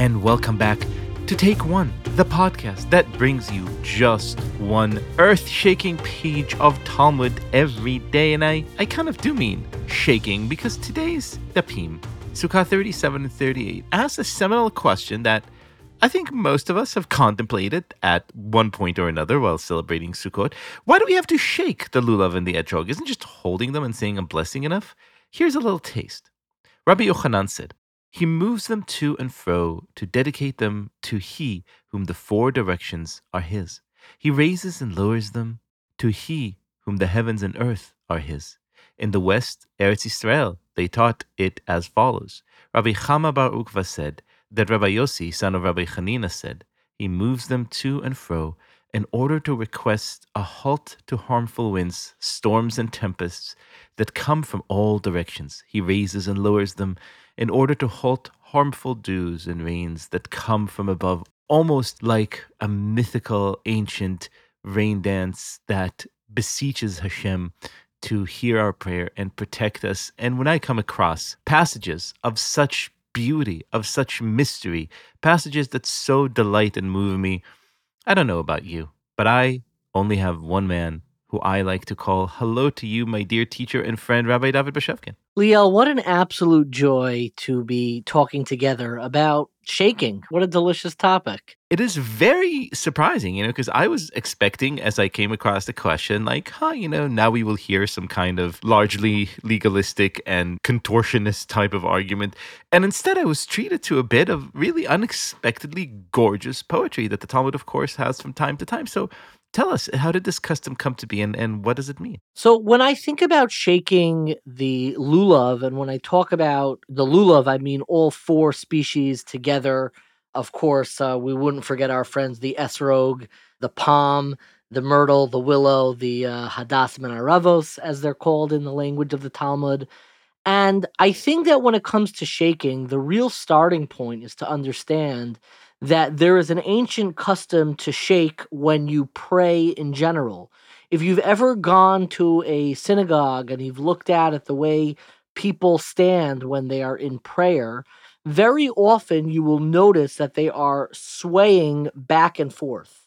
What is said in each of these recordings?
and welcome back to Take One, the podcast that brings you just one earth shaking page of Talmud every day. And I, I kind of do mean shaking because today's Dapim, Sukkah 37 and 38, asks a seminal question that I think most of us have contemplated at one point or another while celebrating Sukkot. Why do we have to shake the lulav and the etrog? Isn't just holding them and saying a blessing enough? Here's a little taste. Rabbi Yochanan said, he moves them to and fro to dedicate them to He whom the four directions are His. He raises and lowers them to He whom the heavens and earth are His. In the West, Eretz Israel, they taught it as follows. Rabbi Chama Bar Ukva said that Rabbi Yossi, son of Rabbi Chanina, said, He moves them to and fro in order to request a halt to harmful winds, storms, and tempests that come from all directions. He raises and lowers them in order to halt harmful dews and rains that come from above, almost like a mythical ancient rain dance that beseeches Hashem to hear our prayer and protect us. And when I come across passages of such beauty, of such mystery, passages that so delight and move me, I don't know about you, but I only have one man who I like to call hello to you, my dear teacher and friend, Rabbi David Bashevkin. Liel, what an absolute joy to be talking together about shaking. What a delicious topic. It is very surprising, you know, because I was expecting as I came across the question, like, huh, you know, now we will hear some kind of largely legalistic and contortionist type of argument. And instead, I was treated to a bit of really unexpectedly gorgeous poetry that the Talmud, of course, has from time to time. So Tell us, how did this custom come to be and, and what does it mean? So, when I think about shaking the lulav, and when I talk about the lulav, I mean all four species together. Of course, uh, we wouldn't forget our friends, the esrog, the palm, the myrtle, the willow, the uh, hadassim and aravos, as they're called in the language of the Talmud. And I think that when it comes to shaking, the real starting point is to understand that there is an ancient custom to shake when you pray in general. If you've ever gone to a synagogue and you've looked at it the way people stand when they are in prayer, very often you will notice that they are swaying back and forth.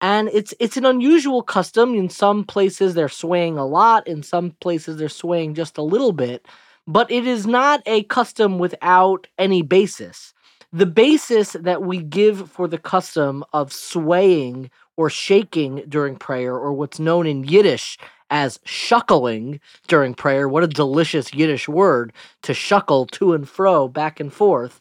And it's it's an unusual custom. In some places they're swaying a lot, in some places they're swaying just a little bit, but it is not a custom without any basis the basis that we give for the custom of swaying or shaking during prayer, or what's known in Yiddish as shuckling during prayer, what a delicious Yiddish word to shuckle to and fro, back and forth,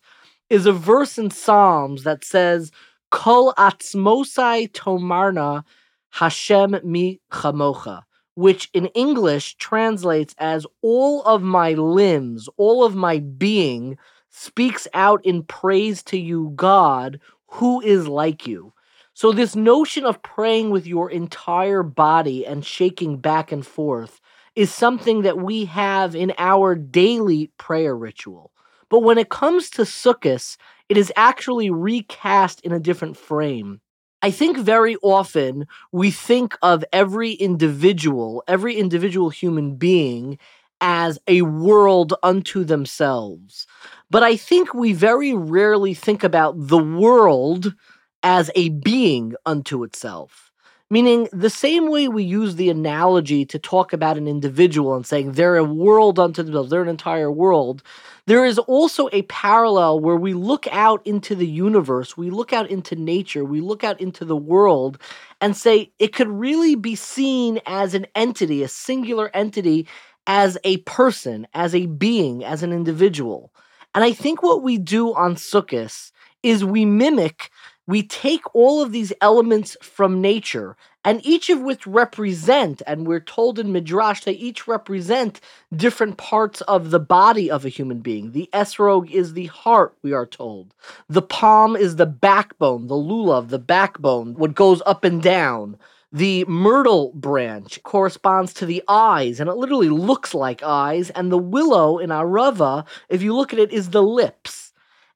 is a verse in Psalms that says, Kol atzmosai tomarna Hashem mi chamocha, which in English translates as all of my limbs, all of my being speaks out in praise to you, God, who is like you. So, this notion of praying with your entire body and shaking back and forth is something that we have in our daily prayer ritual. But when it comes to Sukkot, it is actually recast in a different frame. I think very often we think of every individual, every individual human being, as a world unto themselves. But I think we very rarely think about the world as a being unto itself. Meaning, the same way we use the analogy to talk about an individual and saying they're a world unto themselves, they're an entire world, there is also a parallel where we look out into the universe, we look out into nature, we look out into the world and say it could really be seen as an entity, a singular entity, as a person, as a being, as an individual. And I think what we do on Sukkot is we mimic, we take all of these elements from nature, and each of which represent, and we're told in Midrash, they each represent different parts of the body of a human being. The esrog is the heart, we are told. The palm is the backbone, the lulav, the backbone, what goes up and down. The myrtle branch corresponds to the eyes, and it literally looks like eyes. And the willow in Arava, if you look at it, is the lips.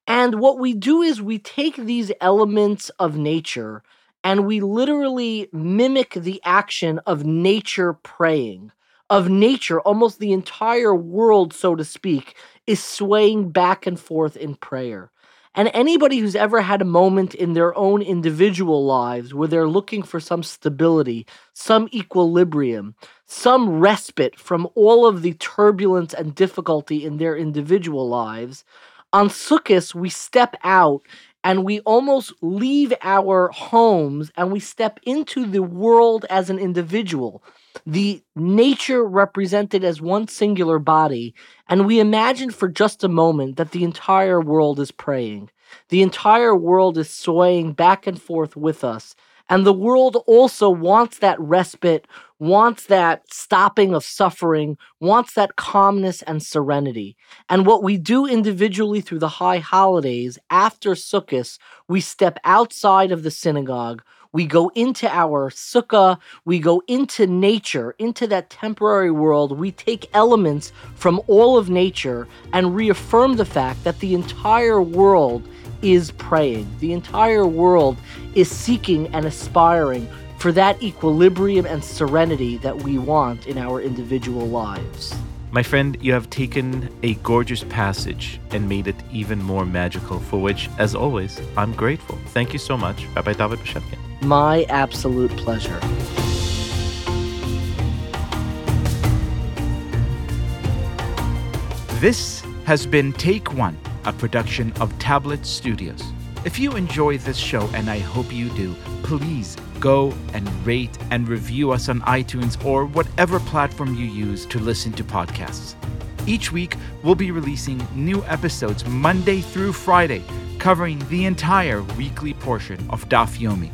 And what we do is we take these elements of nature and we literally mimic the action of nature praying. Of nature, almost the entire world, so to speak, is swaying back and forth in prayer. And anybody who's ever had a moment in their own individual lives where they're looking for some stability, some equilibrium, some respite from all of the turbulence and difficulty in their individual lives, on Sukkot, we step out and we almost leave our homes and we step into the world as an individual, the nature represented as one singular body, and we imagine for just a moment that the entire world is praying. The entire world is swaying back and forth with us. And the world also wants that respite, wants that stopping of suffering, wants that calmness and serenity. And what we do individually through the high holidays after Sukkot, we step outside of the synagogue. We go into our sukkah, we go into nature, into that temporary world. We take elements from all of nature and reaffirm the fact that the entire world is praying. The entire world is seeking and aspiring for that equilibrium and serenity that we want in our individual lives. My friend, you have taken a gorgeous passage and made it even more magical, for which, as always, I'm grateful. Thank you so much, Rabbi David Bashevkin. My absolute pleasure. This has been Take One a production of Tablet Studios. If you enjoy this show, and I hope you do, please go and rate and review us on iTunes or whatever platform you use to listen to podcasts. Each week, we'll be releasing new episodes Monday through Friday, covering the entire weekly portion of Daf Yomi.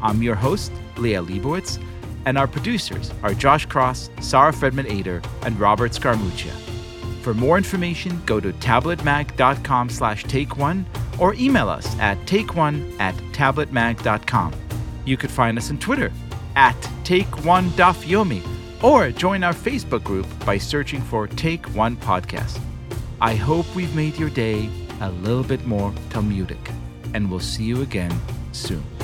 I'm your host, Liel Leibovitz, and our producers are Josh Kross, Sara Fredman Aeder, and Robert Scaramuccia. For more information, go to tabletmag.com slash take one or email us at takeone at tabletmag.com. You could find us on Twitter at Take One Yomi or join our Facebook group by searching for Take One Podcast. I hope we've made your day a little bit more Talmudic, and we'll see you again soon.